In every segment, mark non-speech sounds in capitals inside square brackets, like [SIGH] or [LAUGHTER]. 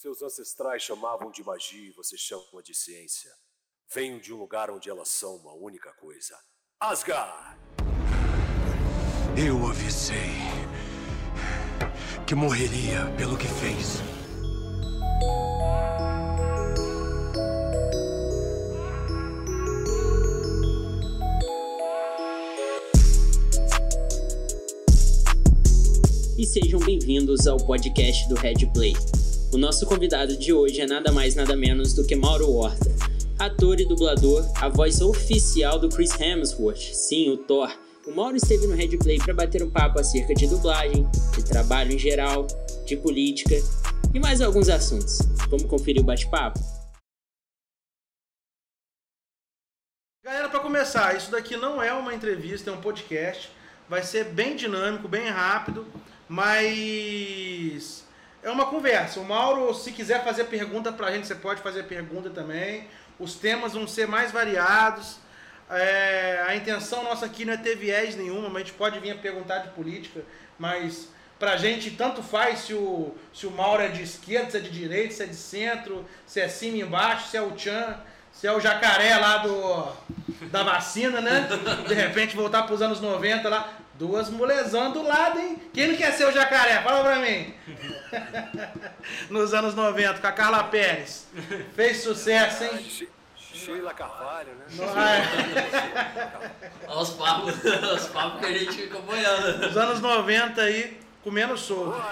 Seus ancestrais chamavam de magia e você chama de ciência. Venho de um lugar onde elas são uma única coisa. Asgard! Eu avisei que morreria pelo que fez. E sejam bem-vindos ao podcast do Red Play. O nosso convidado de hoje é nada mais nada menos do que Mauro Horta, ator e dublador, a voz oficial do Chris Hemsworth, sim, o Thor. O Mauro esteve no Red Play para bater um papo acerca de dublagem, de trabalho em geral, de política e mais alguns assuntos. Vamos conferir o bate-papo? Galera, para começar, isso daqui não é uma entrevista, é um podcast. Vai ser bem dinâmico, bem rápido, mas é uma conversa. O Mauro, se quiser fazer pergunta pra gente, você pode fazer pergunta também. Os temas vão ser mais variados. É, a intenção nossa aqui não é ter viés nenhuma, mas a gente pode vir a perguntar de política, mas pra gente tanto faz se o, se o Mauro é de esquerda, se é de direita, se é de centro, se é cima e embaixo, se é o Chan, se é o jacaré lá do da vacina, né? De repente voltar pros anos 90 lá. Duas mulezão do lado, hein? Quem não quer ser o jacaré? Fala pra mim. [LAUGHS] Nos anos 90, com a Carla Pérez. Fez sucesso, hein? Sheila Carvalho, né? Olha os papos, [LAUGHS] os papos que a gente fica boiando. Nos anos 90 aí, comendo solto.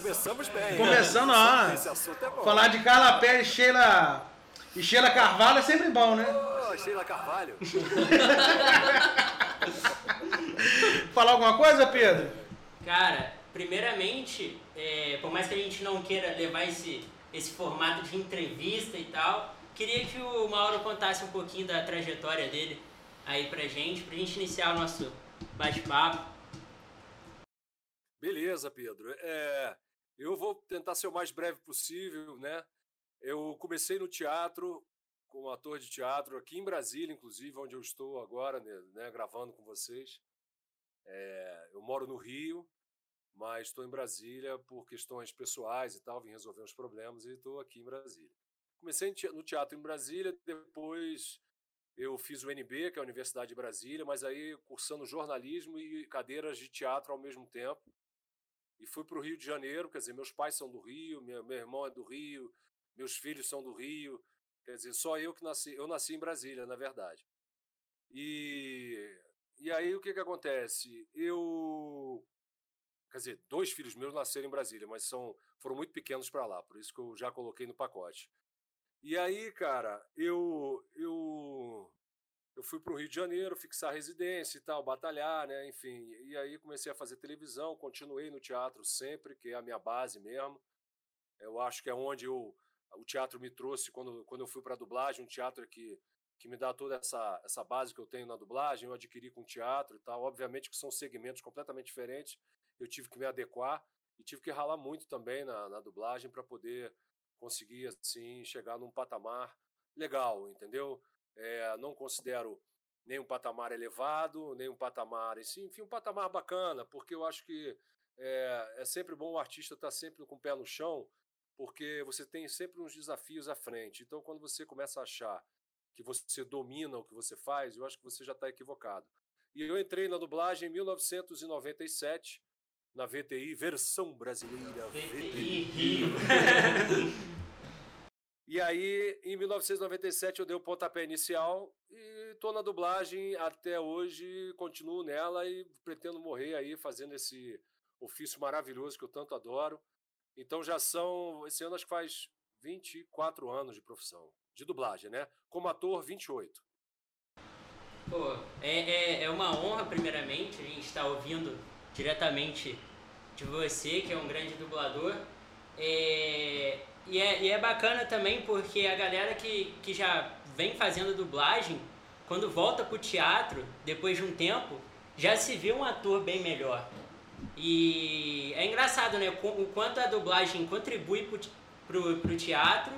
Começamos bem. Começando, ó. Esse assunto é bom. Falar de Carla Pérez, Sheila e Sheila Carvalho é sempre bom, né? Oh, Sheila Carvalho. [LAUGHS] Falar alguma coisa, Pedro? Cara, primeiramente, é, por mais que a gente não queira levar esse, esse formato de entrevista e tal, queria que o Mauro contasse um pouquinho da trajetória dele aí pra gente, pra gente iniciar o nosso bate-papo. Beleza, Pedro. É, eu vou tentar ser o mais breve possível, né? Eu comecei no teatro, como ator de teatro, aqui em Brasília, inclusive, onde eu estou agora, né, né, gravando com vocês. É, eu moro no Rio, mas estou em Brasília por questões pessoais e tal, vim resolver uns problemas e estou aqui em Brasília. Comecei no teatro em Brasília, depois eu fiz o NB, que é a Universidade de Brasília, mas aí cursando jornalismo e cadeiras de teatro ao mesmo tempo. E fui para o Rio de Janeiro, quer dizer, meus pais são do Rio, meu, meu irmão é do Rio, meus filhos são do Rio, quer dizer, só eu que nasci, eu nasci em Brasília, na verdade. E, e aí o que que acontece? Eu, quer dizer, dois filhos meus nasceram em Brasília, mas são, foram muito pequenos para lá, por isso que eu já coloquei no pacote. E aí, cara, eu eu eu fui para o Rio de Janeiro fixar residência e tal, batalhar, né? Enfim, e aí comecei a fazer televisão, continuei no teatro sempre, que é a minha base mesmo. Eu acho que é onde eu, o teatro me trouxe quando, quando eu fui para a dublagem, um teatro que, que me dá toda essa, essa base que eu tenho na dublagem, eu adquiri com teatro e tal. Obviamente que são segmentos completamente diferentes, eu tive que me adequar e tive que ralar muito também na, na dublagem para poder conseguir assim chegar num patamar legal, entendeu? É, não considero nem um patamar elevado, nem um patamar, enfim, um patamar bacana, porque eu acho que é, é sempre bom o artista estar sempre com o pé no chão, porque você tem sempre uns desafios à frente. Então, quando você começa a achar que você domina o que você faz, eu acho que você já está equivocado. E eu entrei na dublagem em 1997, na VTI, versão brasileira. VTI Rio. [LAUGHS] E aí, em 1997, eu dei o pontapé inicial e tô na dublagem até hoje, continuo nela e pretendo morrer aí fazendo esse ofício maravilhoso que eu tanto adoro. Então já são, esse ano acho que faz 24 anos de profissão, de dublagem, né? Como ator, 28. Pô, é, é, é uma honra, primeiramente, a gente estar ouvindo diretamente de você, que é um grande dublador. É, e, é, e é bacana também porque a galera que, que já vem fazendo dublagem, quando volta pro teatro, depois de um tempo, já se vê um ator bem melhor. E é engraçado, né? O quanto a dublagem contribui pro, pro, pro teatro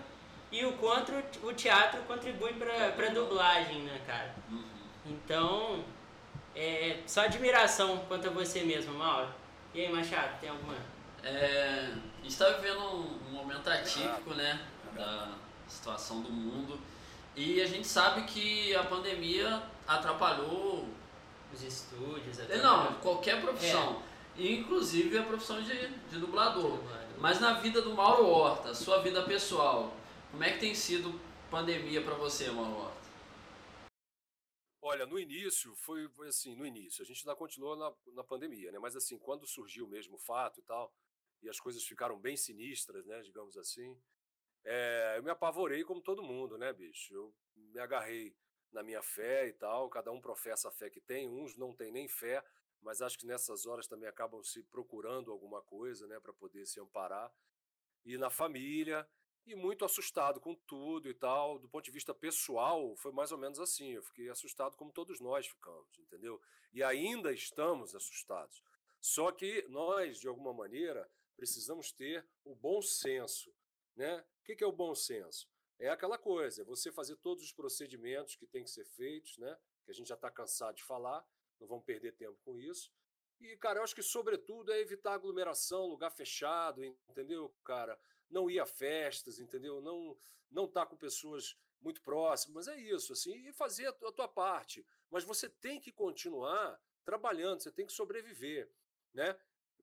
e o quanto o teatro contribui pra, pra dublagem, né, cara? Então, é só admiração quanto a você mesmo, Mauro. E aí, Machado, tem alguma? É, A gente está vivendo um, um momento atípico, né? Da situação do mundo. E a gente sabe que a pandemia atrapalhou. Os estúdios, até É, Não, qualquer profissão. Inclusive a profissão de, de dublador. Mas na vida do Mauro Horta, sua vida pessoal, como é que tem sido pandemia para você, Mauro Horta? Olha, no início, foi, foi assim, no início, a gente ainda continuou na, na pandemia, né? Mas assim, quando surgiu mesmo o fato e tal, e as coisas ficaram bem sinistras, né, digamos assim, é, eu me apavorei como todo mundo, né, bicho? Eu me agarrei na minha fé e tal, cada um professa a fé que tem, uns não têm nem fé, mas acho que nessas horas também acabam se procurando alguma coisa, né, para poder se amparar. E na família, e muito assustado com tudo e tal. Do ponto de vista pessoal, foi mais ou menos assim. Eu fiquei assustado como todos nós ficamos, entendeu? E ainda estamos assustados. Só que nós, de alguma maneira, precisamos ter o bom senso, né? O que é o bom senso? É aquela coisa, é você fazer todos os procedimentos que têm que ser feitos, né? Que a gente já está cansado de falar, não vamos perder tempo com isso. E, cara, eu acho que, sobretudo, é evitar aglomeração, lugar fechado, entendeu, cara? não ir a festas, entendeu? Não não estar tá com pessoas muito próximas, é isso, assim, e fazer a tua, parte. Mas você tem que continuar trabalhando, você tem que sobreviver, né?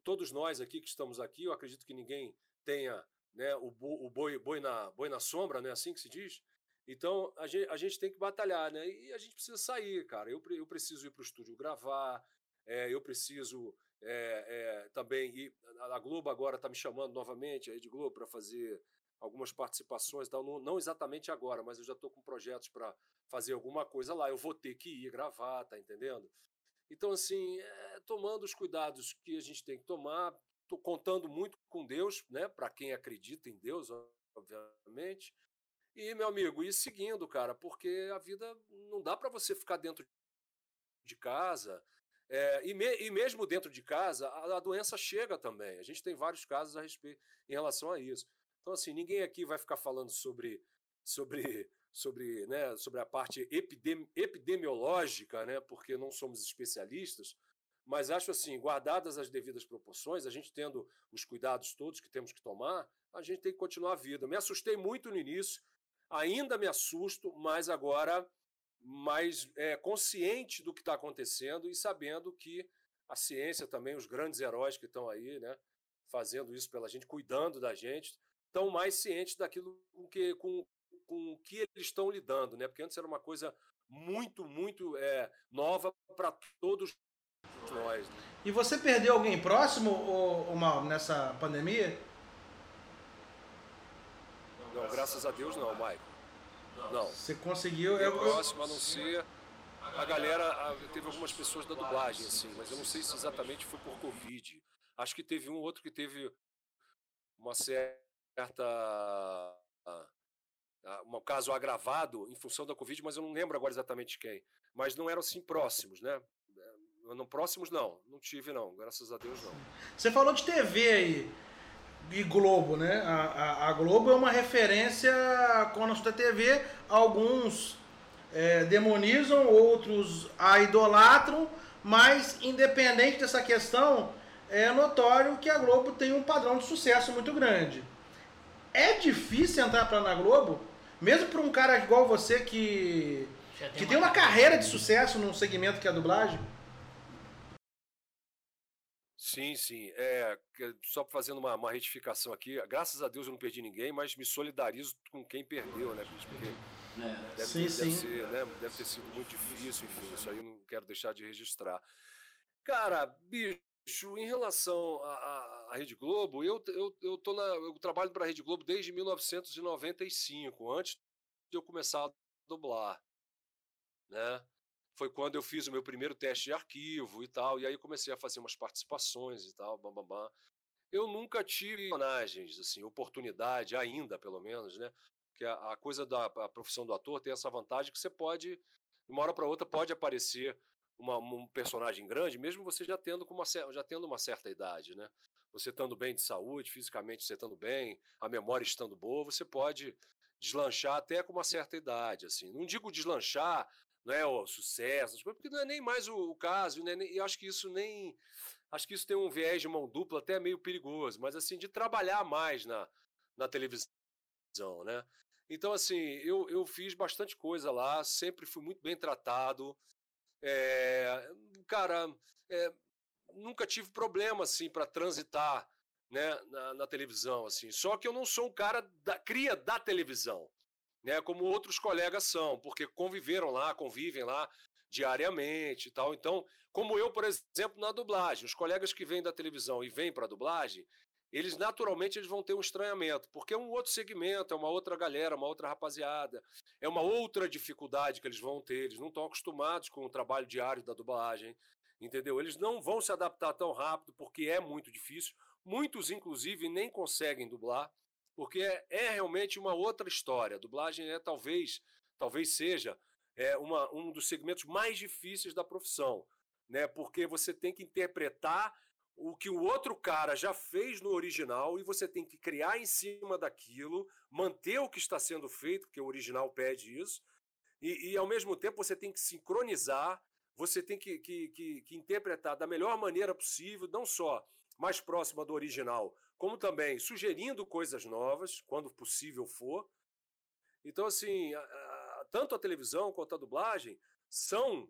Todos nós aqui que estamos aqui, eu acredito que ninguém tenha né, o, boi, boi, na, boi na sombra, né? Assim que se diz. Então a gente, a gente tem que batalhar, né? E a gente precisa sair, cara. Eu, eu preciso ir para o estúdio gravar, é, eu preciso é, é, também, e a Globo agora está me chamando novamente, a Rede Globo, para fazer algumas participações, tal, não, não, exatamente agora, mas eu já estou com projetos para fazer alguma coisa lá. Eu vou ter que ir gravar, tá entendendo? Então, assim, é, tomando os cuidados que a gente tem que tomar, estou contando muito com Deus, né? Para quem acredita em Deus, obviamente. E, meu amigo, ir seguindo, cara, porque a vida não dá para você ficar dentro de casa é, e, me, e, mesmo dentro de casa, a, a, doença chega também. A gente tem vários casos a respeito em relação a isso. Então, assim, ninguém aqui vai ficar falando sobre, sobre, sobre, né, sobre a parte epidemi, epidemiológica, né, porque não somos especialistas, mas acho assim, guardadas as devidas proporções, a gente tendo os cuidados todos que temos que tomar, a gente tem que continuar a vida. Me assustei muito no início, ainda me assusto, mas agora mais é, consciente do que está acontecendo e sabendo que a ciência também, os grandes heróis que estão aí, né, fazendo isso pela gente, cuidando da gente, estão mais cientes daquilo que, com, com que eles estão lidando, né? Porque antes era uma coisa muito, muito é, nova para todos nós. Né? E você perdeu alguém próximo, ou, ou mal, nessa pandemia? Não, graças a Deus não, Maicon. Não. Você conseguiu. Eu, próximo, a não ser. A galera. Teve algumas pessoas da dublagem, assim, mas eu não sei se exatamente foi por Covid. Acho que teve um outro que teve uma certa. Um caso agravado em função da Covid, mas eu não lembro agora exatamente quem. Mas não eram assim próximos, né? Não próximos, não. Não tive, não. Graças a Deus, não. Você falou de TV aí e Globo, né? A, a, a, Globo é uma referência com a nossa TV. Alguns é, demonizam, outros a idolatram, mas independente dessa questão, é notório que a Globo tem um padrão de sucesso muito grande. É difícil entrar para na Globo, mesmo para um cara igual você que, que tem uma carreira de sucesso num segmento que é a dublagem? Sim, sim. É, só fazendo uma, uma, retificação aqui, graças a Deus eu não perdi ninguém, mas me solidarizo com quem perdeu, né, bicho? Porque é. deve, sim, ter, sim. Deve, ser, né, deve ter sido muito difícil, enfim, isso aí eu não quero deixar de registrar. Cara, bicho, em relação à, Rede Globo, eu, eu, eu, tô na, eu trabalho para a Rede Globo desde 1995, antes de eu começar a dublar, né? foi quando eu fiz o meu primeiro teste de arquivo e tal, e aí comecei a fazer umas participações e tal, bam, bam, bam. Eu nunca tive personagens, assim, oportunidade ainda, pelo menos, né? Porque a, a coisa da a profissão do ator tem essa vantagem que você pode, de uma hora para outra, pode aparecer uma, um personagem grande, mesmo você já tendo, com uma, já tendo uma certa idade, né? Você estando bem de saúde, fisicamente você estando bem, a memória estando boa, você pode deslanchar até com uma certa idade, assim. Não digo deslanchar não é o sucesso, porque não é nem mais o, o caso, né? eu acho que isso nem acho que isso tem um viés de mão dupla até meio perigoso, mas assim, de trabalhar mais na, na televisão, né? Então, assim, eu, eu fiz bastante coisa lá, sempre fui muito bem tratado. É, cara, é, nunca tive problema, assim, para transitar né, na, na, televisão, assim. Só que eu não sou um cara da cria da televisão, né, como outros colegas são, porque conviveram lá, convivem lá diariamente e tal. Então, como eu, por exemplo, na dublagem, os colegas que vêm da televisão e vêm para a dublagem, eles naturalmente eles vão ter um estranhamento, porque é um outro segmento, é uma outra galera, uma outra rapaziada, é uma outra dificuldade que eles vão ter, eles não estão acostumados com o trabalho diário da dublagem, entendeu? Eles não vão se adaptar tão rápido porque é muito difícil. Muitos, inclusive, nem conseguem dublar, porque é, é realmente uma outra história. A dublagem é talvez, talvez seja é, uma, um dos segmentos mais difíceis da profissão, né? Porque você tem que interpretar o que o outro cara já fez no original e você tem que criar em cima daquilo, manter o que está sendo feito, porque o original pede isso, e, e ao mesmo tempo você tem que sincronizar, você tem que, que, que, que interpretar da melhor maneira possível, não só mais próxima do original, como também sugerindo coisas novas, quando possível for. Então, assim, a, a, tanto a televisão quanto a dublagem são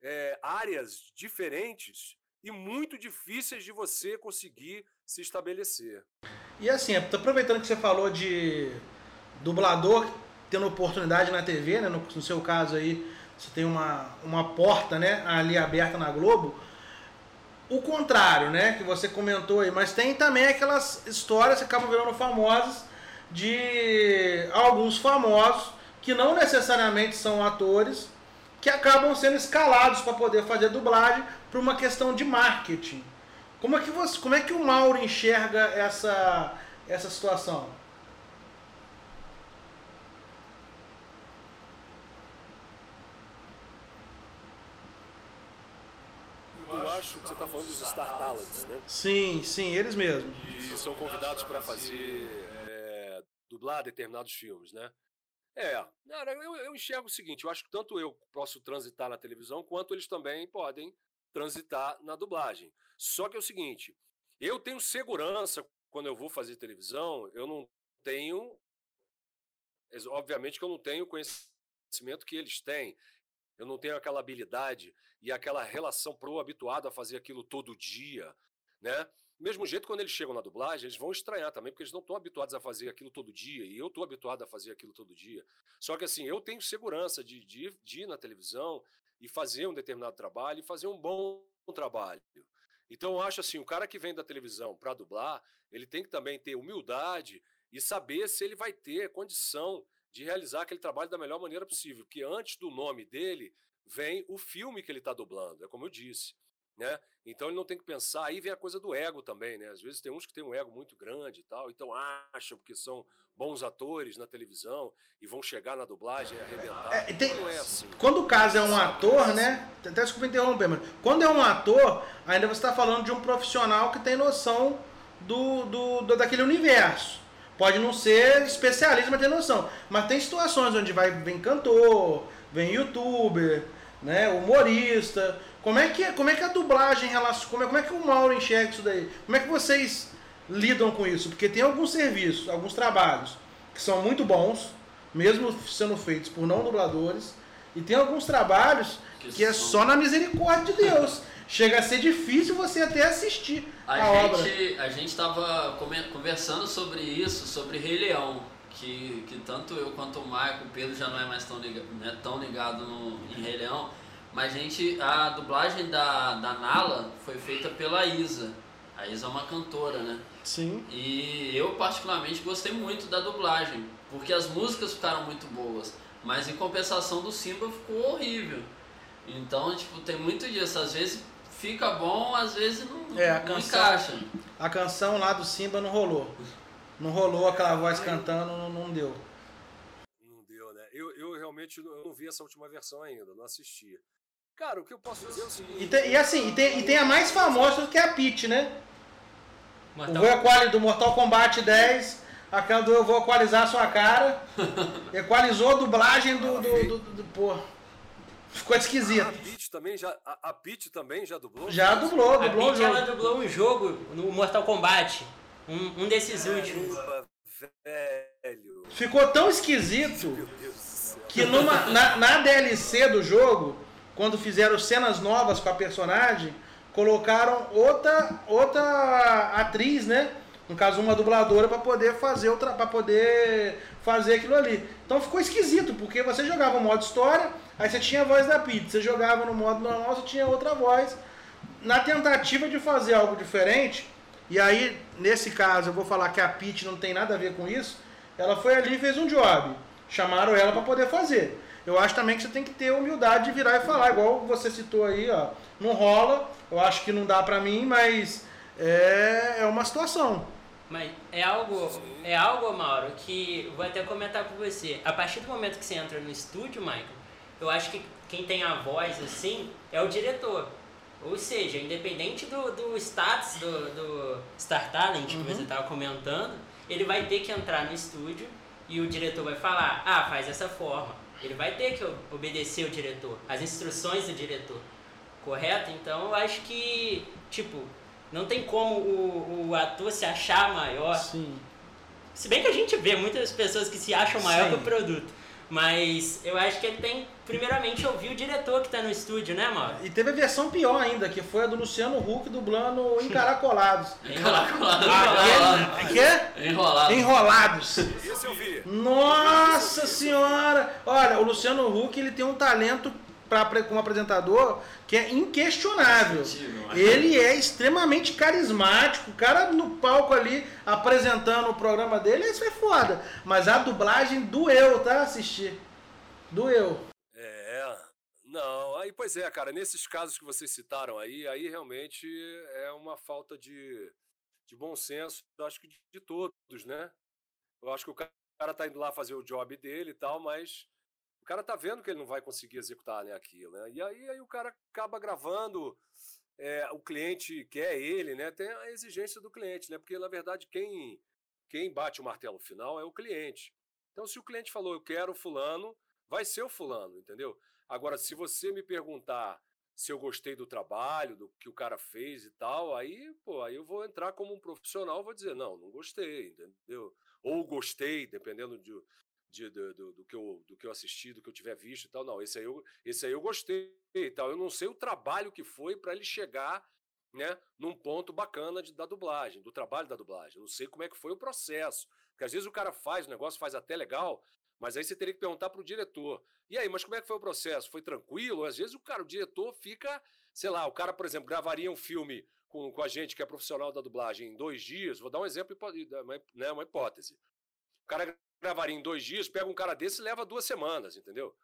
é, áreas diferentes e muito difíceis de você conseguir se estabelecer. E assim, aproveitando que você falou de dublador tendo oportunidade na TV, né? no, no seu caso aí, você tem uma, uma porta né, ali aberta na Globo. O contrário, né? Que você comentou aí, mas tem também aquelas histórias que acabam virando famosas de alguns famosos que não necessariamente são atores, que acabam sendo escalados para poder fazer dublagem por uma questão de marketing. Como é que você, como é que o Mauro enxerga essa essa situação? Eu acho que você está falando dos Star Talents, né? Sim, sim, eles mesmos. E são convidados para fazer é, dublar determinados filmes, né? É, eu, eu enxergo o seguinte, eu acho que tanto eu posso transitar na televisão, quanto eles também podem transitar na dublagem. Só que é o seguinte, eu tenho segurança quando eu vou fazer televisão, eu não tenho. Obviamente que eu não tenho o conhecimento que eles têm. Eu não tenho aquela habilidade e aquela relação pro habituado a fazer aquilo todo dia, né? mesmo jeito, quando eles chegam na dublagem, eles vão estranhar também, porque eles não estão habituados a fazer aquilo todo dia, e eu estou habituado a fazer aquilo todo dia. Só que assim, eu tenho segurança de, de, de ir na televisão e fazer um determinado trabalho e fazer um bom trabalho. Então eu acho assim, o cara que vem da televisão para dublar, ele tem que também ter humildade e saber se ele vai ter condição de realizar aquele trabalho da melhor maneira possível, porque antes do nome dele vem o filme que ele está dublando, é como eu disse né? Então ele não tem que pensar, aí vem a coisa do ego também, né? Às vezes tem uns que têm um ego muito grande e tal, então acham que são bons atores na televisão e vão chegar na dublagem e arrebentar. É, tem, não é assim. Quando o caso é um ator, né? Até desculpa interromper, mas quando é um ator, ainda você está falando de um profissional que tem noção do, do, do, daquele universo. Pode não ser especialista, mas tem noção. Mas tem situações onde vai, vem cantor, vem youtuber, né, humorista. Como é que, é, como é que a dublagem relaciona, como é, como é que o Mauro enxerga isso daí? Como é que vocês lidam com isso? Porque tem alguns serviços, alguns trabalhos que são muito bons, mesmo sendo feitos por não dubladores, e tem alguns trabalhos que, que é só na misericórdia de Deus. [LAUGHS] Chega a ser difícil você até assistir a, a gente, obra. A gente estava conversando sobre isso, sobre Rei Leão, que, que tanto eu quanto o Marco, o Pedro já não é mais tão ligado, não é tão ligado no, em Rei Leão, mas a gente, a dublagem da, da Nala foi feita pela Isa. A Isa é uma cantora, né? Sim. E eu particularmente gostei muito da dublagem, porque as músicas ficaram muito boas, mas em compensação do Simba ficou horrível. Então, tipo, tem muito disso. Às vezes fica bom, às vezes não, é, a não canção, encaixa. A canção lá do Simba não rolou. Não rolou aquela voz cantando, não, não deu. Não deu, né? Eu, eu realmente não vi essa última versão ainda, não assisti. Cara, o que eu posso dizer é o seguinte. E, tem, e assim, e tem, e tem a mais famosa que é a Peach, né? Mortal... O Equali do Mortal Kombat 10, aquela do Eu Vou Equalizar a Sua Cara. [LAUGHS] Equalizou a dublagem do. do, do, do, do porra. Ficou esquisito. A Peach também já, a, a Peach também já dublou? Já dublou, A dublou o Peach, ela jogo. dublou um jogo no Mortal Kombat. Um, um desses últimos. Velho. Ficou tão esquisito Meu Deus do céu. que numa, na, na DLC do jogo, quando fizeram cenas novas com a personagem, colocaram outra, outra atriz, né? No caso, uma dubladora para poder fazer outra, para poder fazer aquilo ali. Então ficou esquisito, porque você jogava o modo história, aí você tinha a voz da Peach, você jogava no modo normal, você tinha outra voz. Na tentativa de fazer algo diferente, e aí, nesse caso, eu vou falar que a Peach não tem nada a ver com isso, ela foi ali e fez um job. Chamaram ela para poder fazer. Eu acho também que você tem que ter humildade de virar e falar, igual você citou aí, ó. Não rola, eu acho que não dá pra mim, mas é, é uma situação. Mas é algo, é algo, Mauro, que vou até comentar com você. A partir do momento que você entra no estúdio, Michael, eu acho que quem tem a voz assim é o diretor. Ou seja, independente do, do status do, do Star Talent que você estava comentando, ele vai ter que entrar no estúdio e o diretor vai falar, ah, faz dessa forma. Ele vai ter que obedecer o diretor, as instruções do diretor. Correto? Então eu acho que, tipo, não tem como o, o ator se achar maior. Sim. Se bem que a gente vê muitas pessoas que se acham maior Sim. que o produto. Mas eu acho que ele tem, primeiramente, ouvir o diretor que tá no estúdio, né, Mauro? E teve a versão pior ainda, que foi a do Luciano Huck dublando Encaracolados. [LAUGHS] Enrolado. Aquele, que? Enrolado. Enrolados. Esse eu vi. Nossa senhora! Olha, o Luciano Huck ele tem um talento pra, apre- como apresentador que é inquestionável. Ele é extremamente carismático. O cara no palco ali apresentando o programa dele, isso é foda. Mas a dublagem doeu, tá? Assistir. Doeu. É, não, aí pois é, cara, nesses casos que vocês citaram aí, aí realmente é uma falta de, de bom senso, eu acho que de, de todos, né? Eu acho que o ca- cara tá indo lá fazer o job dele e tal, mas cara tá vendo que ele não vai conseguir executar né, aquilo, né? E aí, aí o cara acaba gravando, é, o cliente quer ele, né? Tem a exigência do cliente, né? Porque na verdade quem, quem bate o martelo final é o cliente. Então se o cliente falou eu quero fulano, vai ser o fulano, entendeu? Agora, se você me perguntar se eu gostei do trabalho, do que o cara fez e tal, aí, pô, aí eu vou entrar como um profissional, vou dizer, não, não gostei, entendeu? Ou gostei, dependendo de, de- do, do- do que eu, do que eu assisti, do que eu tiver visto e tal. Não, esse aí eu, esse aí eu gostei e tal. Eu não sei o trabalho que foi para ele chegar né, num ponto bacana de, da dublagem, do trabalho da dublagem. Eu não sei como é que foi o processo. Porque às vezes o cara faz o negócio, faz até legal, mas aí você teria que perguntar para o diretor. E aí, mas como é que foi o processo? Foi tranquilo? Às vezes o cara, o diretor fica, sei lá, o cara, por exemplo, gravaria um filme com, com a gente que é profissional da dublagem em dois dias. Vou dar um exemplo, né, uma hipótese. O cara gravaria em dois dias, pega um cara desse e leva duas semanas, entendeu?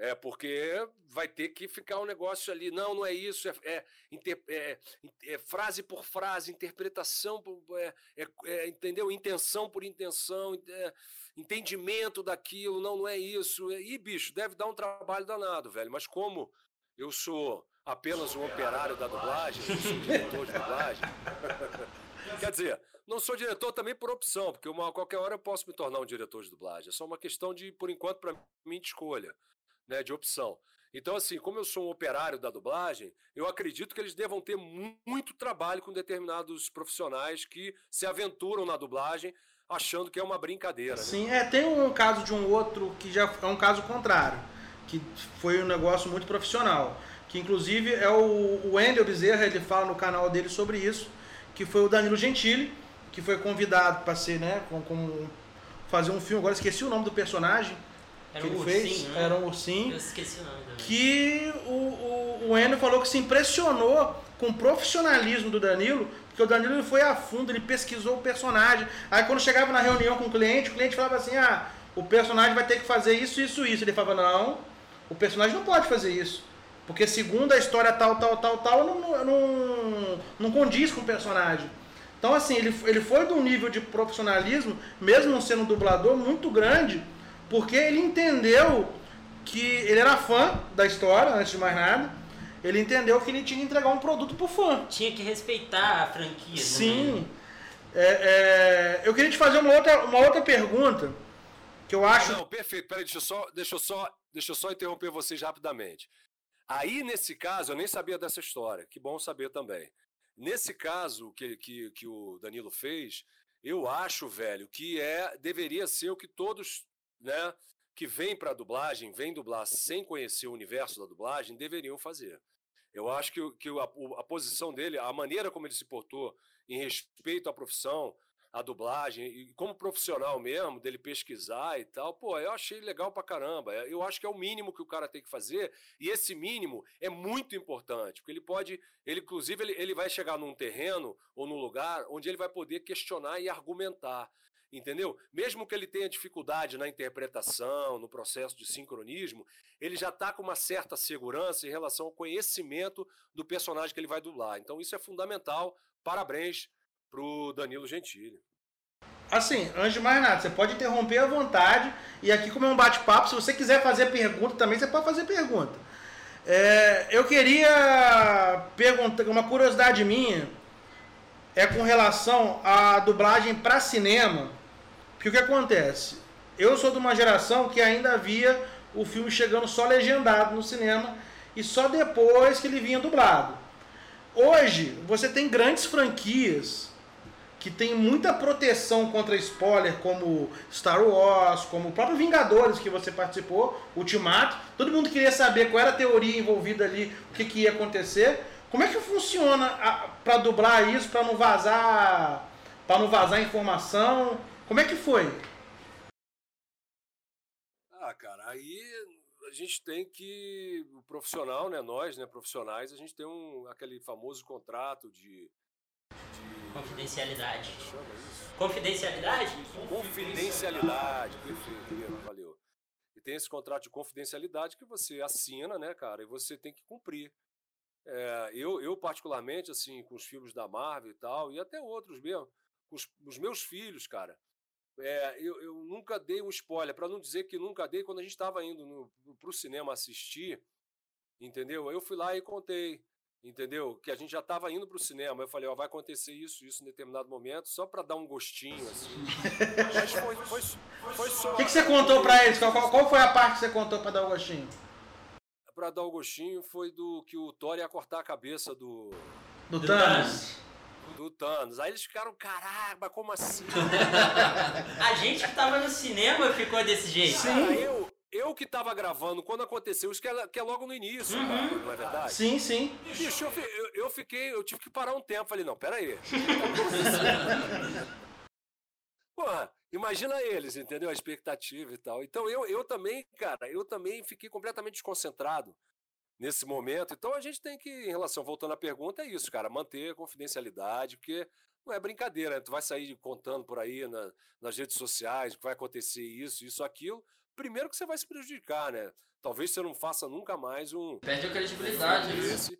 É porque vai ter que ficar um negócio ali. Não, não é isso. É, é, inter- é- é frase por frase, interpretação, por, é, é- é, entendeu? Intenção por intenção, é, entendimento daquilo. Não, não é isso. E, bicho, deve dar um trabalho danado, velho. Mas como eu sou apenas um operário da dublagem, sou diretor de dublagem. [LAUGHS] Quer dizer, não sou diretor também por opção, porque uma, a qualquer hora eu posso me tornar um diretor de dublagem. É só uma questão de, por enquanto, para mim, de escolha, né, de opção. Então, assim, como eu sou um operário da dublagem, eu acredito que eles devam ter mu- muito trabalho com determinados profissionais que se aventuram na dublagem achando que é uma brincadeira. né? Sim, é, tem um caso de um outro que já é um caso contrário, que foi um negócio muito profissional, que inclusive é o, o Wendel Bezerra, ele fala no canal dele sobre isso, que foi o Danilo Gentili, que foi convidado para ser, né, com, com- fazer um filme, agora esqueci o nome do personagem Era que um ele ursinho, fez, né? era um ursinho, Eu esqueci o nome também. que o, o, o Wendel falou que se impressionou com o profissionalismo do Danilo, porque o Danilo ele foi a fundo, ele pesquisou o personagem. Aí quando chegava na reunião com o cliente, o cliente falava assim: ah, o personagem vai ter que fazer isso, isso, isso. Ele falava: não, o personagem não pode fazer isso. Porque segundo a história tal, tal, tal, tal, não, não, não, não condiz com o personagem. Então, assim, ele, ele foi de um nível de profissionalismo, mesmo não sendo um dublador, muito grande, porque ele entendeu que ele era fã da história, antes de mais nada. Ele entendeu que ele tinha que entregar um produto pro fã. Tinha que respeitar a franquia. Sim. Também. É, é, eu queria te fazer uma outra, uma outra pergunta Que eu acho. Não, perfeito. Peraí, deixa eu só, deixa eu só, deixa eu só interromper vocês rapidamente. Aí, nesse caso, eu nem sabia dessa história. Que bom saber também. Nesse caso que, que, que o Danilo fez, eu acho, velho, que é deveria ser o que todos, né, que vêm para dublagem, vêm dublar sem conhecer o universo da dublagem, deveriam fazer. Eu acho que, que a, a posição dele, a maneira como ele se portou em respeito à profissão, à dublagem, e como profissional mesmo, dele pesquisar e tal, pô, eu achei legal pra caramba. Eu acho que é o mínimo que o cara tem que fazer, e esse mínimo é muito importante, porque ele pode, ele inclusive, ele, ele vai chegar num terreno ou num lugar onde ele vai poder questionar e argumentar entendeu? Mesmo que ele tenha dificuldade na interpretação, no processo de sincronismo, ele já está com uma certa segurança em relação ao conhecimento do personagem que ele vai dublar. Então isso é fundamental. Parabéns para o Danilo Gentili. Assim, antes de mais nada, você pode interromper à vontade. E aqui, como é um bate-papo, se você quiser fazer pergunta também, você pode fazer pergunta. É, eu queria perguntar, uma curiosidade minha é com relação à dublagem para cinema. Porque o que acontece? Eu sou de uma geração que ainda via o filme chegando só legendado no cinema e só depois que ele vinha dublado. Hoje, você tem grandes franquias que tem muita proteção contra spoiler, como Star Wars, como o próprio Vingadores que você participou, Ultimato. Todo mundo queria saber qual era a teoria envolvida ali, o que, que ia acontecer. Como é que funciona para dublar isso, para não vazar, para não vazar informação? Como é que foi? Ah, cara, aí a gente tem que o profissional, né, nós, né, profissionais, a gente tem um aquele famoso contrato de, de... confidencialidade. Confidencialidade? Confidencialidade, perfeito, valeu. E tem esse contrato de confidencialidade que você assina, né, cara, e você tem que cumprir. É, eu, eu, particularmente, assim, com os filmes da Marvel e tal, e até outros mesmo, com os, os meus filhos, cara, é, eu, eu, nunca dei um spoiler, para não dizer que nunca dei, quando a gente estava indo para o cinema assistir, entendeu? Eu fui lá e contei, entendeu? Que a gente já estava indo para o cinema. Eu falei, ó, vai acontecer isso, isso em determinado momento, só para dar um gostinho, assim. [LAUGHS] Mas foi, foi, foi só. O que, que você contou para eles? Qual, qual, foi a parte que você contou para dar um gostinho? Para dar o um gostinho foi do que o Thor ia cortar a cabeça do. Do Thanos do Thanos. Aí eles ficaram, caramba, como assim? [LAUGHS] a gente que tava no cinema ficou desse jeito. Sim. eu, eu que tava gravando quando aconteceu isso, que é, que é logo no início, uhum. cara, não é verdade? Sim, sim. Bicho, eu, eu, eu, fiquei, eu tive que parar um tempo. Falei, não, peraí. [LAUGHS] Porra, imagina eles, entendeu? A expectativa e tal. Então eu, eu também, cara, eu também fiquei completamente desconcentrado nesse momento. Então a gente tem que, em relação, voltando à pergunta, é isso, cara, manter a confidencialidade, porque não é brincadeira, né? tu vai sair contando por aí na, nas redes sociais que vai acontecer isso, isso, aquilo. Primeiro que você vai se prejudicar, né? Talvez você não faça nunca mais um. Perde a credibilidade. Né? Esse,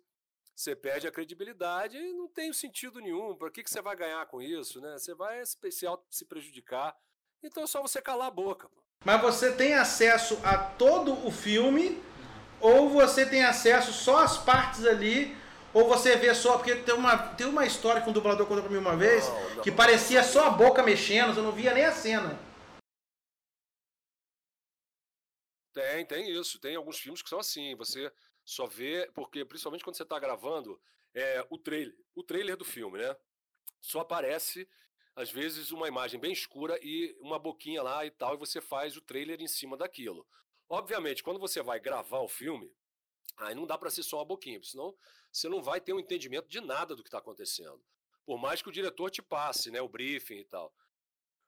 você perde a credibilidade e não tem sentido nenhum. Por que, que você vai ganhar com isso, né? Você vai se, se prejudicar. Então é só você calar a boca. Mas você tem acesso a todo o filme ou você tem acesso só às partes ali, ou você vê só, porque tem uma, tem uma história que um dublador contou pra mim uma vez, não, não, que parecia só a boca mexendo, você não via nem a cena. Tem, tem isso. Tem alguns filmes que são assim. Você só vê, porque principalmente quando você está gravando é, o trailer, o trailer do filme, né? Só aparece às vezes uma imagem bem escura e uma boquinha lá e tal, e você faz o trailer em cima daquilo. Obviamente, quando você vai gravar o filme, aí não dá para ser só uma boquinha, senão você não vai ter um entendimento de nada do que está acontecendo. Por mais que o diretor te passe, né, o briefing e tal.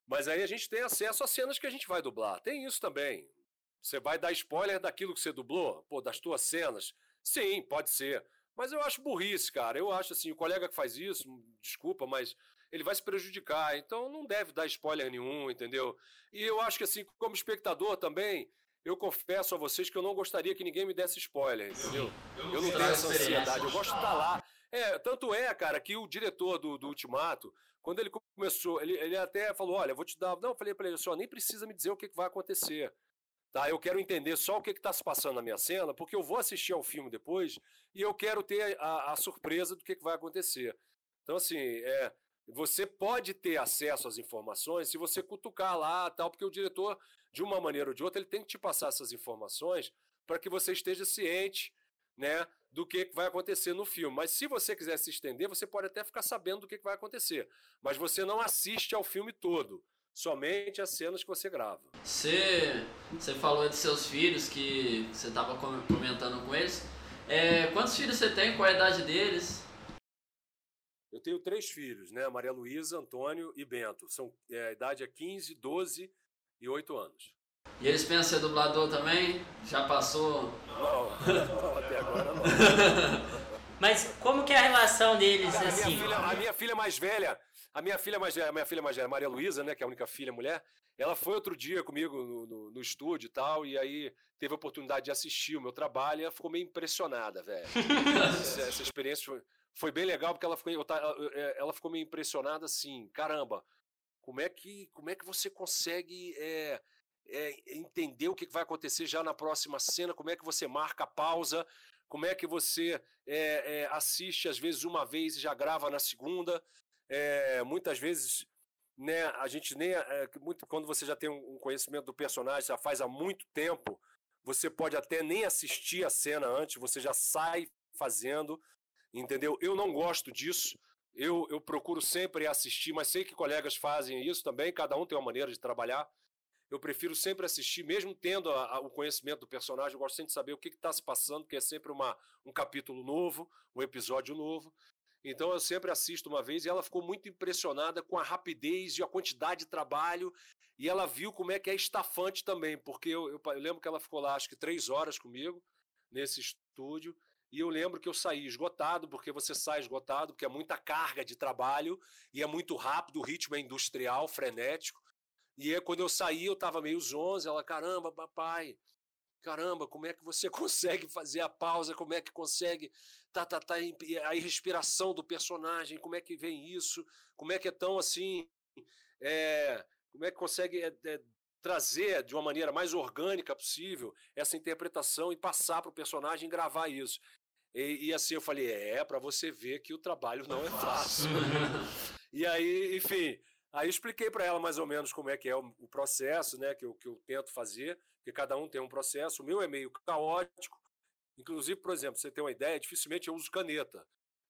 Mas aí a gente tem acesso às cenas que a gente vai dublar. Tem isso também. Você vai dar spoiler daquilo que você dublou? Pô, das tuas cenas? Sim, pode ser. Mas eu acho burrice, cara. Eu acho assim, o colega que faz isso, desculpa, mas ele vai se prejudicar. Então não deve dar spoiler nenhum, entendeu? E eu acho que assim, como espectador também, eu confesso a vocês que eu não gostaria que ninguém me desse spoiler, entendeu? Eu não, eu não tenho essa ansiedade, eu gosto de estar lá. É, tanto é, cara, que o diretor do, do Ultimato, quando ele começou, ele, ele até falou: olha, vou te dar. Não, eu falei para ele assim: nem precisa me dizer o que, que vai acontecer. Tá, eu quero entender só o que está se passando na minha cena, porque eu vou assistir ao filme depois e eu quero ter a, a surpresa do que, que vai acontecer. Então, assim, é, você pode ter acesso às informações se você cutucar lá, tal, porque o diretor, de uma maneira ou de outra, ele tem que te passar essas informações para que você esteja ciente, né, do que vai acontecer no filme. Mas se você quiser se estender, você pode até ficar sabendo do que vai acontecer, mas você não assiste ao filme todo somente as cenas que você grava. Você, você falou de seus filhos, que você estava comentando com eles. É, quantos filhos você tem? Qual a idade deles? Eu tenho três filhos, né? Maria Luísa, Antônio e Bento. São, é, a idade é 15, 12 e 8 anos. E eles pensam ser dublador também? Já passou? Não, não até agora não. [LAUGHS] Mas como que é a relação deles, a assim? Minha filha, a minha filha mais velha, a minha filha mais velha, a minha filha mais velha, Maria Luísa, né, que é a única filha mulher, ela foi outro dia comigo no, no, no, estúdio e tal, e aí teve a oportunidade de assistir o meu trabalho e ela ficou meio impressionada, velho. [LAUGHS] essa, essa, experiência foi, foi, bem legal porque ela ficou, é, ela ficou meio impressionada assim, caramba, como é que, como é que você consegue é, é, entender o que vai acontecer já na próxima cena, como é que você marca a pausa, como é que você é, assiste às vezes uma vez e já grava na segunda, é, muitas vezes né, a gente nem. É, muito, quando você já tem um conhecimento do personagem, já faz há muito tempo, você pode até nem assistir a cena antes, você já sai fazendo, entendeu? Eu não gosto disso. Eu, eu procuro sempre assistir, mas sei que colegas fazem isso também, cada um tem uma maneira de trabalhar. Eu prefiro sempre assistir, mesmo tendo a, a, o conhecimento do personagem, eu gosto sempre de saber o que está se passando, porque é sempre uma, um capítulo novo, um episódio novo. Então eu sempre assisto uma vez e ela ficou muito impressionada com a rapidez e a quantidade de trabalho. E ela viu como é que é estafante também, porque eu, eu, eu lembro que ela ficou lá acho que três horas comigo nesse estúdio. E eu lembro que eu saí esgotado, porque você sai esgotado, porque é muita carga de trabalho e é muito rápido, o ritmo é industrial, frenético. E aí, quando eu saí, eu estava meio zonze. Ela, caramba, papai, caramba, como é que você [LAUGHS] consegue fazer a pausa? Como é que consegue tá, tá, tá, a respiração do personagem, como é que vem isso, como é que é tão assim, é, como é que consegue é, é, trazer de uma maneira mais orgânica possível essa interpretação e passar para o personagem gravar isso. E, e, assim eu falei, é, para você ver que o trabalho não é [LAUGHS] fácil. e aí, enfim, aí expliquei para ela mais ou menos como é que é o, o processo, né, que eu, que eu tento fazer, porque cada um tem um processo, o meu é meio caótico, Inclusive, por exemplo, você tem uma ideia, dificilmente eu uso caneta,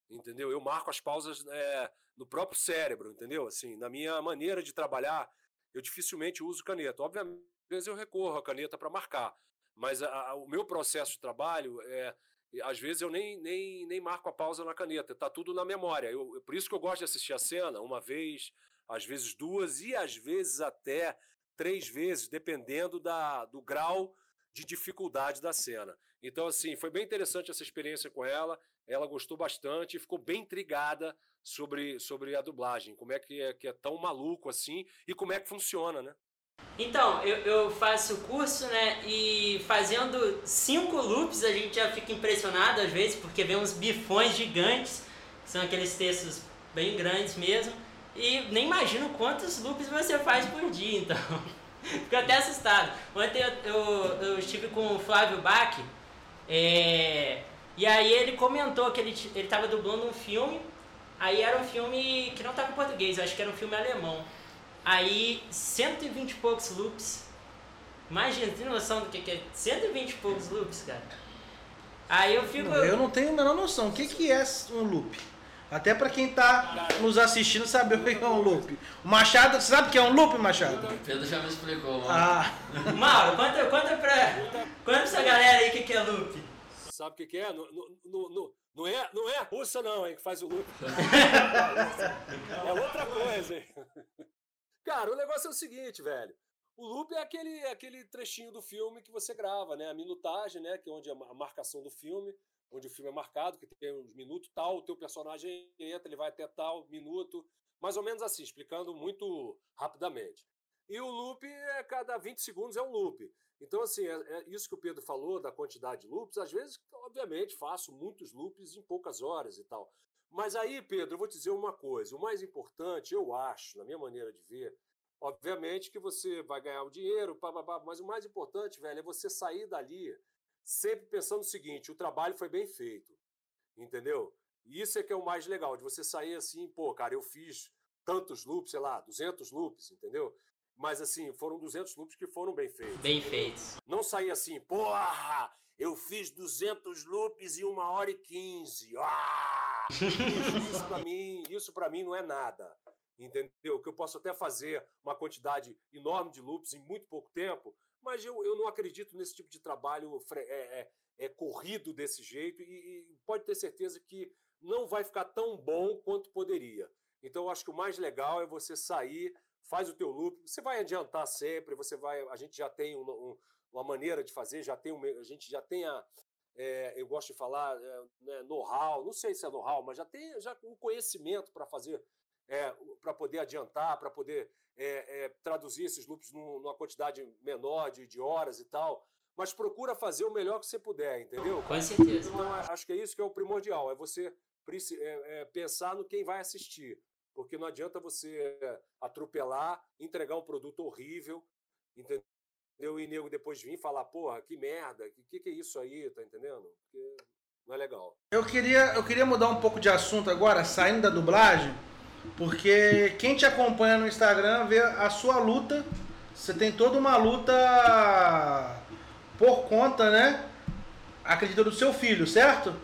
entendeu? Eu marco as pausas é, no próprio cérebro, entendeu? Assim, na minha maneira de trabalhar, eu dificilmente uso caneta. Obviamente, às vezes eu recorro à caneta para marcar, mas a, a, o meu processo de trabalho é às vezes eu nem, nem, nem marco a pausa na caneta, está tudo na memória. Eu, por isso que eu gosto de assistir a cena uma vez, às vezes duas e às vezes até três vezes, dependendo da, do grau de dificuldade da cena. Então, assim, foi bem interessante essa experiência com ela. Ela gostou bastante e ficou bem intrigada sobre, sobre a dublagem. Como é que, é que é tão maluco assim e como é que funciona, né? Então, eu, eu faço curso, né? E fazendo cinco loops a gente já fica impressionado às vezes, porque vem uns bifões gigantes, que são aqueles textos bem grandes mesmo. E nem imagino quantos loops você faz por dia, então. [LAUGHS] Fico até assustado. Ontem eu, eu, eu estive com o Flávio Bach, é, e aí ele comentou que ele estava dublando um filme, aí era um filme que não estava em português, eu acho que era um filme alemão. Aí, 120 e poucos loops. Imagina, tem noção do que, que é 120 e poucos loops, cara? Aí eu fico. Não, eu não tenho a menor noção. O que, que é um loop? Até para quem tá nos assistindo saber o que é um loop. O Machado, você sabe o que é um loop, Machado? O Pedro já me explicou, mano. Ah. [LAUGHS] Mauro, conta, conta pra, conta pra essa galera aí o que, é loop. Sabe o que, que é? No, no, no, não, é? Não é a russa, não, hein, que faz o loop. [LAUGHS] é outra coisa, hein? Cara, o negócio é o seguinte, velho. O loop é aquele, aquele trechinho do filme que você grava, né? A minutagem, né? Que é onde a marcação do filme onde o filme é marcado, que tem uns minutos tal, o teu personagem entra, ele vai até tal minuto, mais ou menos assim, explicando muito rapidamente. E o loop, é cada 20 segundos é um loop. Então, assim, é, é isso que o Pedro falou da quantidade de loops, às vezes, obviamente, faço muitos loops em poucas horas e tal. Mas aí, Pedro, eu vou te dizer uma coisa: o mais importante, eu acho, na minha maneira de ver, obviamente que você vai ganhar o dinheiro, mas o mais importante, velho, é você sair dali sempre pensando o seguinte: o trabalho foi bem feito, entendeu? Isso é que é o mais legal, de você sair assim, pô, cara, eu fiz tantos loops, sei lá, 200 loops, entendeu? Mas assim, foram 200 loops que foram bem feitos. Bem entendeu? feitos. Não sair assim, porra, eu fiz 200 loops em uma hora e 15. Ah! isso para mim, isso para mim não é nada. Entendeu? Que eu posso até fazer uma quantidade enorme de loops em muito pouco tempo, mas eu, eu não acredito nesse tipo de trabalho é, é, é corrido desse jeito e, e pode ter certeza que não vai ficar tão bom quanto poderia. Então, eu acho que o mais legal é você sair, faz o teu loop, você vai adiantar sempre, você vai, a gente já tem um, um, uma maneira de fazer, já tem um, a gente já tem a, é, eu gosto de falar é, né, know-how, não sei se é know-how, mas já tem já um conhecimento para fazer, é, para poder adiantar, para poder é, é, traduzir esses loops numa quantidade menor de, de horas e tal. Mas procura fazer o melhor que você puder, entendeu? Com certeza. Então, acho que é isso que é o primordial, é você é, pensar no quem vai assistir. Porque não adianta você atropelar, entregar um produto horrível, entendeu? E nego depois vir falar, porra, que merda, que, que, que é isso aí, tá entendendo? Porque não é legal. Eu queria, eu queria mudar um pouco de assunto agora, saindo da dublagem, porque quem te acompanha no Instagram vê a sua luta. Você tem toda uma luta por conta, né? Acredita do seu filho, certo?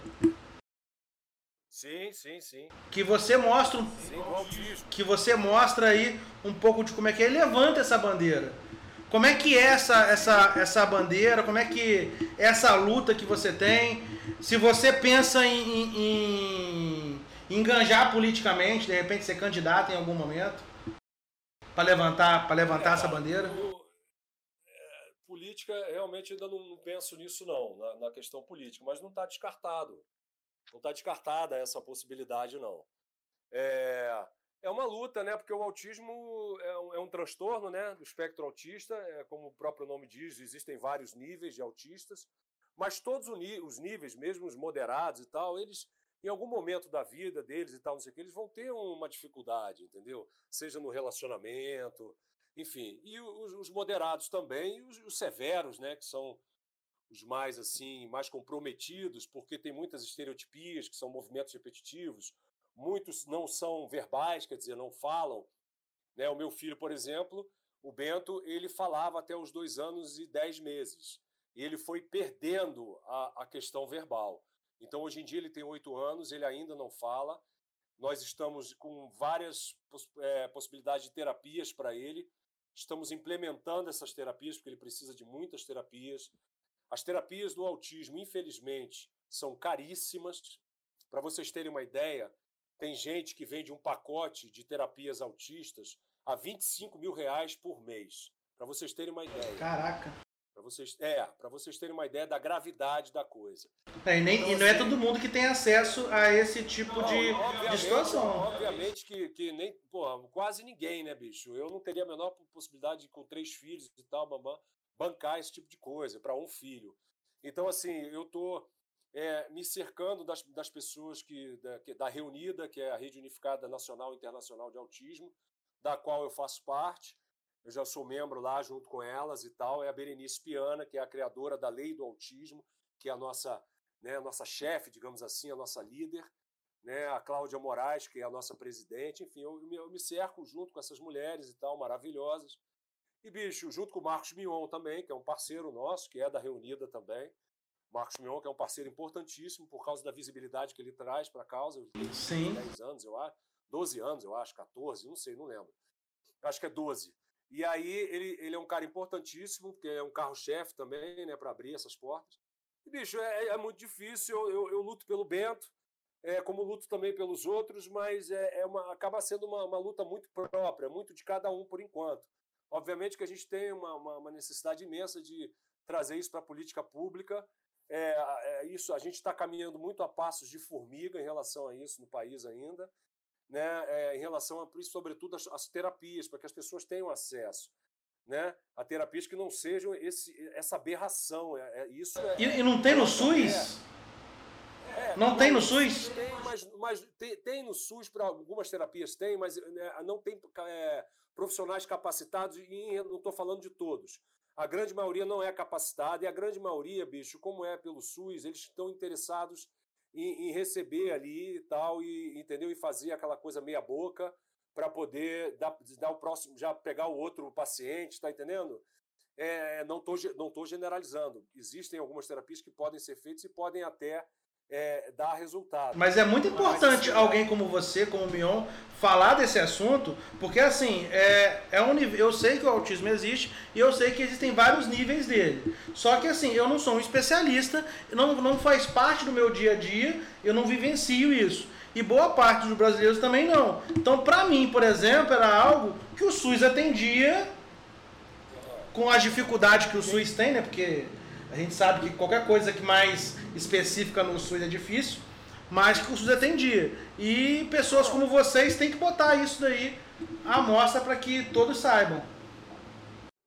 Sim, sim, sim. Que você mostra sim, que você mostra aí um pouco de como é que ele levanta essa bandeira. Como é que é essa, essa, essa bandeira? Como é que é essa luta que você tem? Se você pensa em, em, em enganjar politicamente, de repente ser candidato em algum momento para levantar, para levantar é, essa bandeira? é, política, realmente ainda não, não, penso nisso não, na, na questão política, mas não está descartado. Não está descartada essa possibilidade, não. É, é uma luta, né? Porque o autismo é um, é um transtorno, né? Do espectro autista, é, como o próprio nome diz, existem vários níveis de autistas, mas todos os níveis, mesmo os moderados e tal, eles em algum momento da vida deles e tal, não sei o que, eles vão ter uma dificuldade, entendeu? Seja no relacionamento, enfim. E os, os moderados também, os, os, severos, né? Que são os mais assim, mais comprometidos, porque tem muitas estereotipias, que são movimentos repetitivos, muitos não são verbais, quer dizer, não falam. Né? O meu filho, por exemplo, o Bento, ele falava até os dois anos e dez meses. E ele foi perdendo a, a questão verbal. Então, hoje em dia, ele tem oito anos, ele ainda não fala. Nós estamos com várias é, possibilidades de terapias para ele. Estamos implementando essas terapias, porque ele precisa de muitas terapias. As terapias do autismo, infelizmente, são caríssimas. Para vocês terem uma ideia, tem gente que vende um pacote de terapias autistas a 25 mil reais por mês. Para vocês terem uma ideia. Caraca. Para vocês, é, para vocês terem uma ideia da gravidade da coisa. É, e, nem, então, e não é assim, todo mundo que tem acesso a esse tipo não, de, de situação. Obviamente que, que nem, porra, quase ninguém, né, bicho? Eu não teria a menor possibilidade de, com três filhos e tal, mamãe, bancar esse tipo de coisa para um filho. Então, assim, eu tô é, me cercando das, das pessoas que da, que da Reunida, que é a Rede Unificada Nacional e Internacional de Autismo, da qual eu faço parte. Eu já sou membro lá junto com elas e tal. É a Berenice Piana, que é a criadora da Lei do Autismo, que é a nossa, né, a nossa chefe, digamos assim, a nossa líder. Né, a Cláudia Moraes, que é a nossa presidente. Enfim, eu, eu me cerco junto com essas mulheres e tal, maravilhosas. E, bicho, junto com o Marcos Mion também, que é um parceiro nosso, que é da Reunida também. Marcos Mion, que é um parceiro importantíssimo por causa da visibilidade que ele traz para a causa. Ele tem Sim. 10 anos, eu acho. 12 anos, eu acho, 14, não sei, não lembro. Acho que é 12. E aí ele, ele é um cara importantíssimo, porque é um carro-chefe também, né, para abrir essas portas. E, bicho, é, é muito difícil. Eu, eu, eu, luto pelo Bento, é, como luto também pelos outros, mas é, é uma, acaba sendo uma, uma luta muito própria, muito de cada um por enquanto. Obviamente que a gente tem uma, uma, uma necessidade imensa de trazer isso para a política pública. É, é, isso a gente está caminhando muito a passos de formiga em relação a isso no país ainda, né? É, em relação a, sobretudo às, às terapias para que as pessoas tenham acesso. Né, a terapias que não sejam esse, essa aberração. É, é isso é, e, e, não tem no SUS? É, não tem no SUS? Tem, mas, mas tem, tem, no SUS para algumas terapias tem, mas né, não tem é, profissionais capacitados e não estou falando de todos. A grande maioria não é capacitada e a grande maioria, bicho, como é pelo SUS, eles estão interessados em, em receber ali e tal, e, entendeu? E fazer aquela coisa meia boca para poder dar, dar, o próximo, já pegar o outro paciente, está entendendo? É, não estou não tô generalizando. Existem algumas terapias que podem ser feitas e podem até é, dar resultado. Mas é muito importante Mas, alguém como você, como o Mion, falar desse assunto, porque assim, é, é um eu sei que o autismo existe e eu sei que existem vários níveis dele. Só que assim, eu não sou um especialista, não, não faz parte do meu dia a dia, eu não vivencio isso e boa parte dos brasileiros também não. Então, para mim, por exemplo, era algo que o SUS atendia com as dificuldades que o SUS tem, né? Porque a gente sabe que qualquer coisa que mais específica no SUS é difícil, mas que o SUS atendia. E pessoas como vocês têm que botar isso daí à mostra para que todos saibam.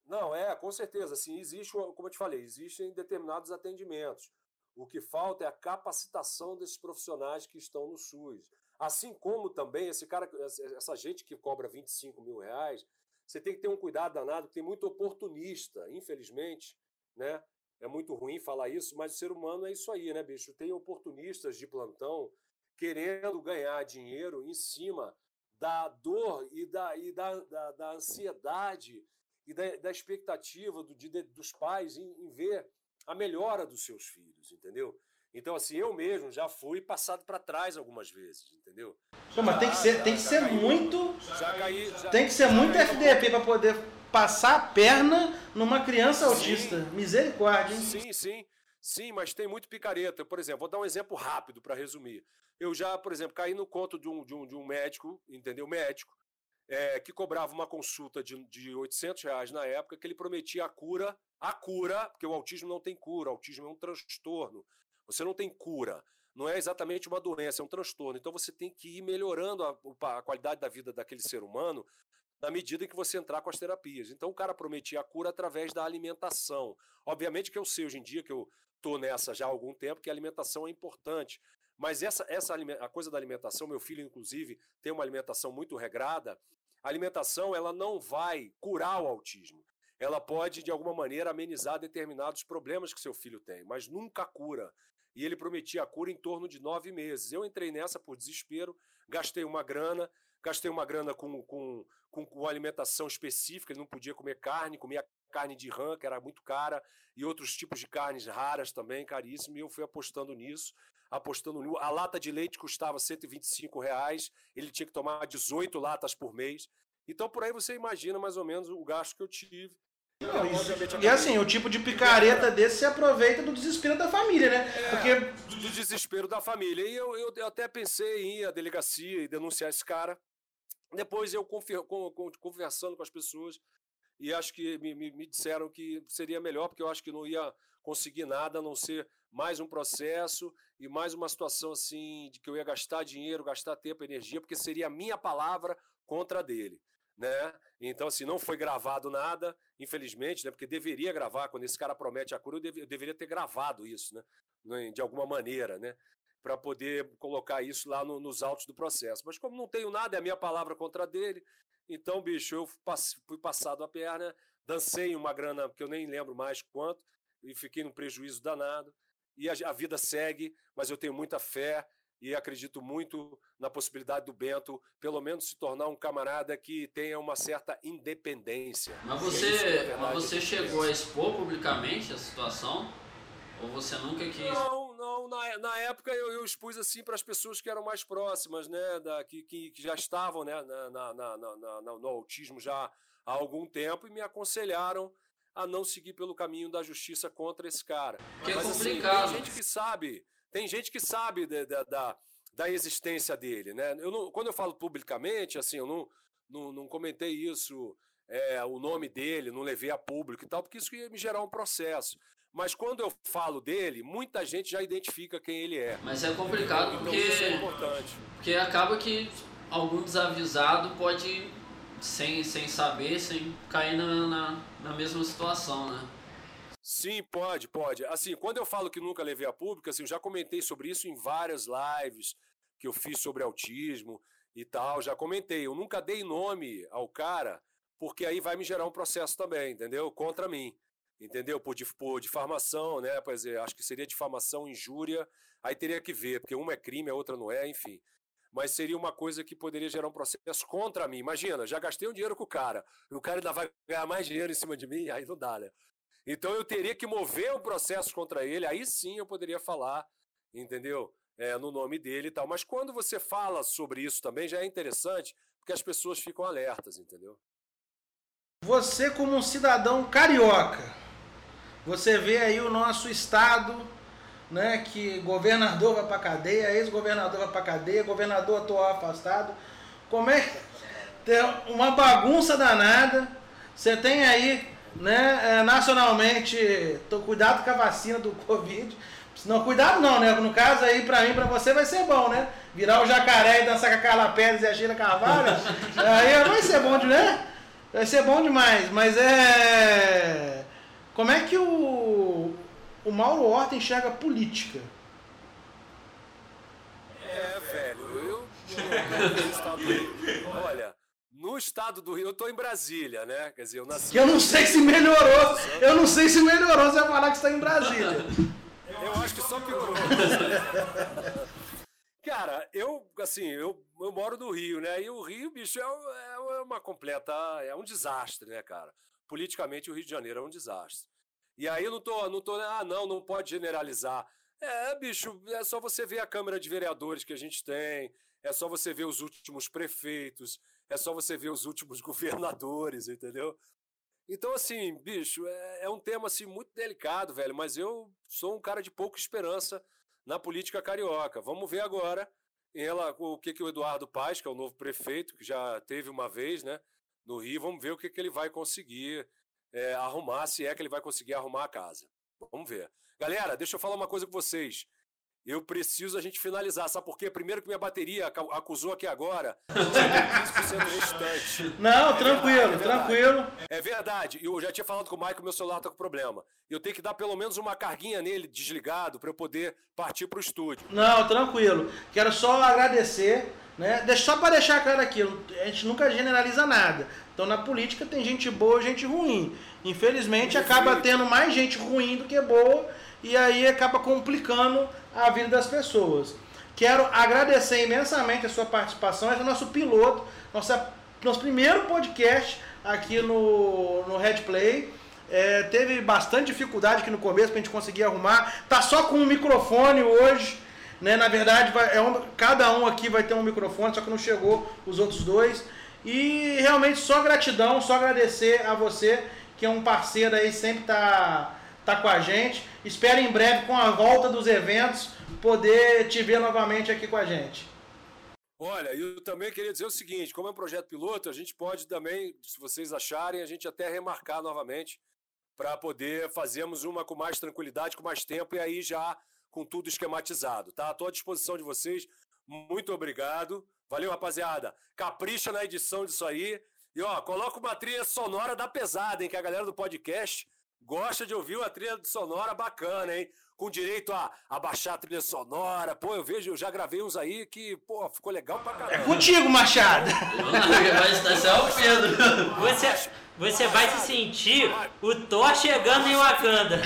Não, é, com certeza. Assim, existe, como eu te falei, existem determinados atendimentos. O que falta é a capacitação desses profissionais que estão no SUS. Assim como também esse cara, essa gente que cobra 25 mil reais, você tem que ter um cuidado danado, tem muito oportunista, infelizmente, né? É muito ruim falar isso, mas o ser humano é isso aí, né, bicho? Tem oportunistas de plantão querendo ganhar dinheiro em cima da dor e da, e da, da, da ansiedade e da, da expectativa do, de, dos pais em, em ver a melhora dos seus filhos, entendeu? Então, assim, eu mesmo já fui passado para trás algumas vezes, entendeu? Mas tem que ser, já, tem que ser caí, muito. Caí, já, tem que ser muito FDP para poder passar a perna numa criança sim, autista. Misericórdia, hein? Sim, sim. Sim, mas tem muito picareta. Por exemplo, vou dar um exemplo rápido para resumir. Eu já, por exemplo, caí no conto de um, de um, de um médico, entendeu? Médico, é, que cobrava uma consulta de, de 800 reais na época, que ele prometia a cura a cura, porque o autismo não tem cura, o autismo é um transtorno. Você não tem cura. Não é exatamente uma doença, é um transtorno. Então você tem que ir melhorando a, a qualidade da vida daquele ser humano na medida que você entrar com as terapias. Então o cara prometia a cura através da alimentação. Obviamente que eu sei hoje em dia que eu tô nessa já há algum tempo que a alimentação é importante. Mas essa, essa a coisa da alimentação, meu filho inclusive tem uma alimentação muito regrada. A alimentação ela não vai curar o autismo ela pode, de alguma maneira, amenizar determinados problemas que seu filho tem, mas nunca cura. E ele prometia a cura em torno de nove meses. Eu entrei nessa por desespero, gastei uma grana, gastei uma grana com, com, com, com alimentação específica, ele não podia comer carne, comia carne de rã, que era muito cara, e outros tipos de carnes raras também, caríssimo, e eu fui apostando nisso, apostando nisso. A lata de leite custava 125 reais, ele tinha que tomar 18 latas por mês. Então, por aí você imagina mais ou menos o gasto que eu tive. Não, e assim, o tipo de picareta desse se aproveita do desespero da família, né? É, Porque... Do desespero da família. E eu, eu, eu, até pensei em ir à delegacia e denunciar esse cara. Depois eu conversando com as pessoas e acho que me, me, me, disseram que seria melhor, porque eu acho que não ia conseguir nada a não ser mais um processo e mais uma situação assim de que eu ia gastar dinheiro, gastar tempo, energia, porque seria a minha palavra contra a dele né? Então, assim, não foi gravado nada, infelizmente, né? Porque deveria gravar, quando esse cara promete a cura, eu, eu deveria ter gravado isso, né? De alguma maneira, né? Para poder colocar isso lá no, nos autos do processo. Mas como não tenho nada, é a minha palavra contra dele, então, bicho, eu fui passado a perna, dancei uma grana que eu nem lembro mais quanto, e fiquei num prejuízo danado. E a, a vida segue, mas eu tenho muita fé e acredito muito na possibilidade do Bento, pelo menos, se tornar um camarada que tenha uma certa independência. Mas você, mas você chegou a expor publicamente a situação? Ou você nunca quis? Não. Na, na época eu, eu expus assim para as pessoas que eram mais próximas, né? Da, que, que, que já estavam né, na, na, na, na, no autismo já há algum tempo e me aconselharam a não seguir pelo caminho da justiça contra esse cara. Que Mas, é complicado. Assim, tem gente que sabe tem gente que sabe de, da, da existência dele, né? Eu não, quando eu falo publicamente, assim, eu não, não, não comentei isso, é, o nome dele, não levei a público e tal, porque isso ia me gerar um processo. Mas quando eu falo dele, muita gente já identifica quem ele é. Mas é complicado então, porque, isso é importante. porque acaba que algum desavisado pode, sem, sem saber, sem cair na, na, na mesma situação, né? Sim, pode, pode. Assim, quando eu falo que nunca levei a público, assim, eu já comentei sobre isso em várias lives que eu fiz sobre autismo e tal, já comentei. Eu nunca dei nome ao cara, porque aí vai me gerar um processo também, entendeu? Contra mim, entendeu? Por, por difamação, né? Pois é, acho que seria difamação, injúria, aí teria que ver, porque uma é crime, a outra não é, enfim. mas seria uma coisa que poderia gerar um processo contra mim. Imagina, já gastei um dinheiro com o cara, o cara ainda vai ganhar mais dinheiro em cima de mim, aí não dá, né? Então eu teria que mover o processo contra ele, aí sim eu poderia falar, entendeu? É, no nome dele e tal. Mas quando você fala sobre isso também, já é interessante, porque as pessoas ficam alertas, entendeu? Você, como um cidadão carioca, você vê aí o nosso estado, né, que governador vai para cadeia, ex-governador vai para cadeia, governador atual afastado. Como é que tem uma bagunça danada? Você tem aí, né, é, nacionalmente, tô cuidado com a vacina do Covid. Não, cuidado não, né? No caso aí, pra mim, pra você, vai ser bom, né? Virar o jacaré e dançar com a Carla Pérez e a Sheila Carvalho, [LAUGHS] aí vai ser bom, né? Vai ser bom demais, mas é. Como é que o, o Mauro Horta enxerga política? É, velho, eu. Rio, olha, no estado do Rio, eu tô em Brasília, né? Quer dizer, eu nasci. Eu não sei se melhorou. Eu não sei se melhorou você vai falar que está em Brasília. Eu acho que só piorou. Cara, eu, assim, eu, eu moro no Rio, né? E o Rio, bicho, é, é uma completa. É um desastre, né, cara? Politicamente, o Rio de Janeiro é um desastre. E aí eu não tô, não tô, ah, não, não pode generalizar. É, bicho, é só você ver a Câmara de Vereadores que a gente tem, é só você ver os últimos prefeitos, é só você ver os últimos [LAUGHS] governadores, entendeu? Então, assim, bicho, é, é um tema assim, muito delicado, velho, mas eu sou um cara de pouca esperança na política carioca. Vamos ver agora ela, o que, que o Eduardo Paz, que é o novo prefeito, que já teve uma vez né, no Rio, vamos ver o que, que ele vai conseguir é, arrumar, se é que ele vai conseguir arrumar a casa. Vamos ver. Galera, deixa eu falar uma coisa com vocês. Eu preciso a gente finalizar, sabe por quê? Primeiro que minha bateria acusou aqui agora 15% restante. Não, é tranquilo, verdade, tranquilo. É verdade. Eu já tinha falado com o Michael, meu celular tá com problema. Eu tenho que dar pelo menos uma carguinha nele desligado para eu poder partir pro estúdio. Não, tranquilo. Quero só agradecer, né? Só para deixar claro aqui, a gente nunca generaliza nada. Então na política tem gente boa e gente ruim. Infelizmente acaba tendo mais gente ruim do que boa e aí acaba complicando a vida das pessoas. Quero agradecer imensamente a sua participação. Esse é o nosso piloto, nossa, nosso primeiro podcast aqui no, no Red Play. É, teve bastante dificuldade aqui no começo para a gente conseguir arrumar. Tá só com um microfone hoje. Né? Na verdade, vai, é um, cada um aqui vai ter um microfone, só que não chegou os outros dois. E realmente só gratidão, só agradecer a você, que é um parceiro aí, sempre tá, tá com a gente. Espero em breve, com a volta dos eventos, poder te ver novamente aqui com a gente. Olha, eu também queria dizer o seguinte: como é um projeto piloto, a gente pode também, se vocês acharem, a gente até remarcar novamente para poder fazermos uma com mais tranquilidade, com mais tempo e aí já com tudo esquematizado, tá? Estou à disposição de vocês. Muito obrigado. Valeu, rapaziada. Capricha na edição disso aí. E ó, coloca uma trilha sonora da pesada, hein? Que a galera do podcast gosta de ouvir uma trilha sonora bacana, hein? Com direito a, a baixar a trilha sonora. Pô, eu vejo, eu já gravei uns aí que, pô, ficou legal pra caramba. É contigo, Machado! O Pedro. Você, você vai se sentir o Thor chegando em Wakanda.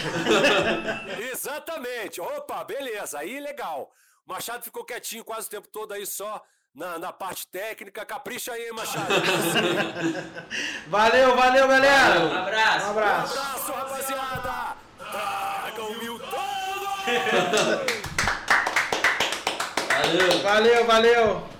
[LAUGHS] Exatamente. Opa, beleza. Aí legal. O Machado ficou quietinho quase o tempo todo aí só na, na parte técnica. Capricha aí, Machado. valeu, valeu, galera. Um abraço. Um abraço. Um abraço, rapaziada. Valeu. Valeu, valeu.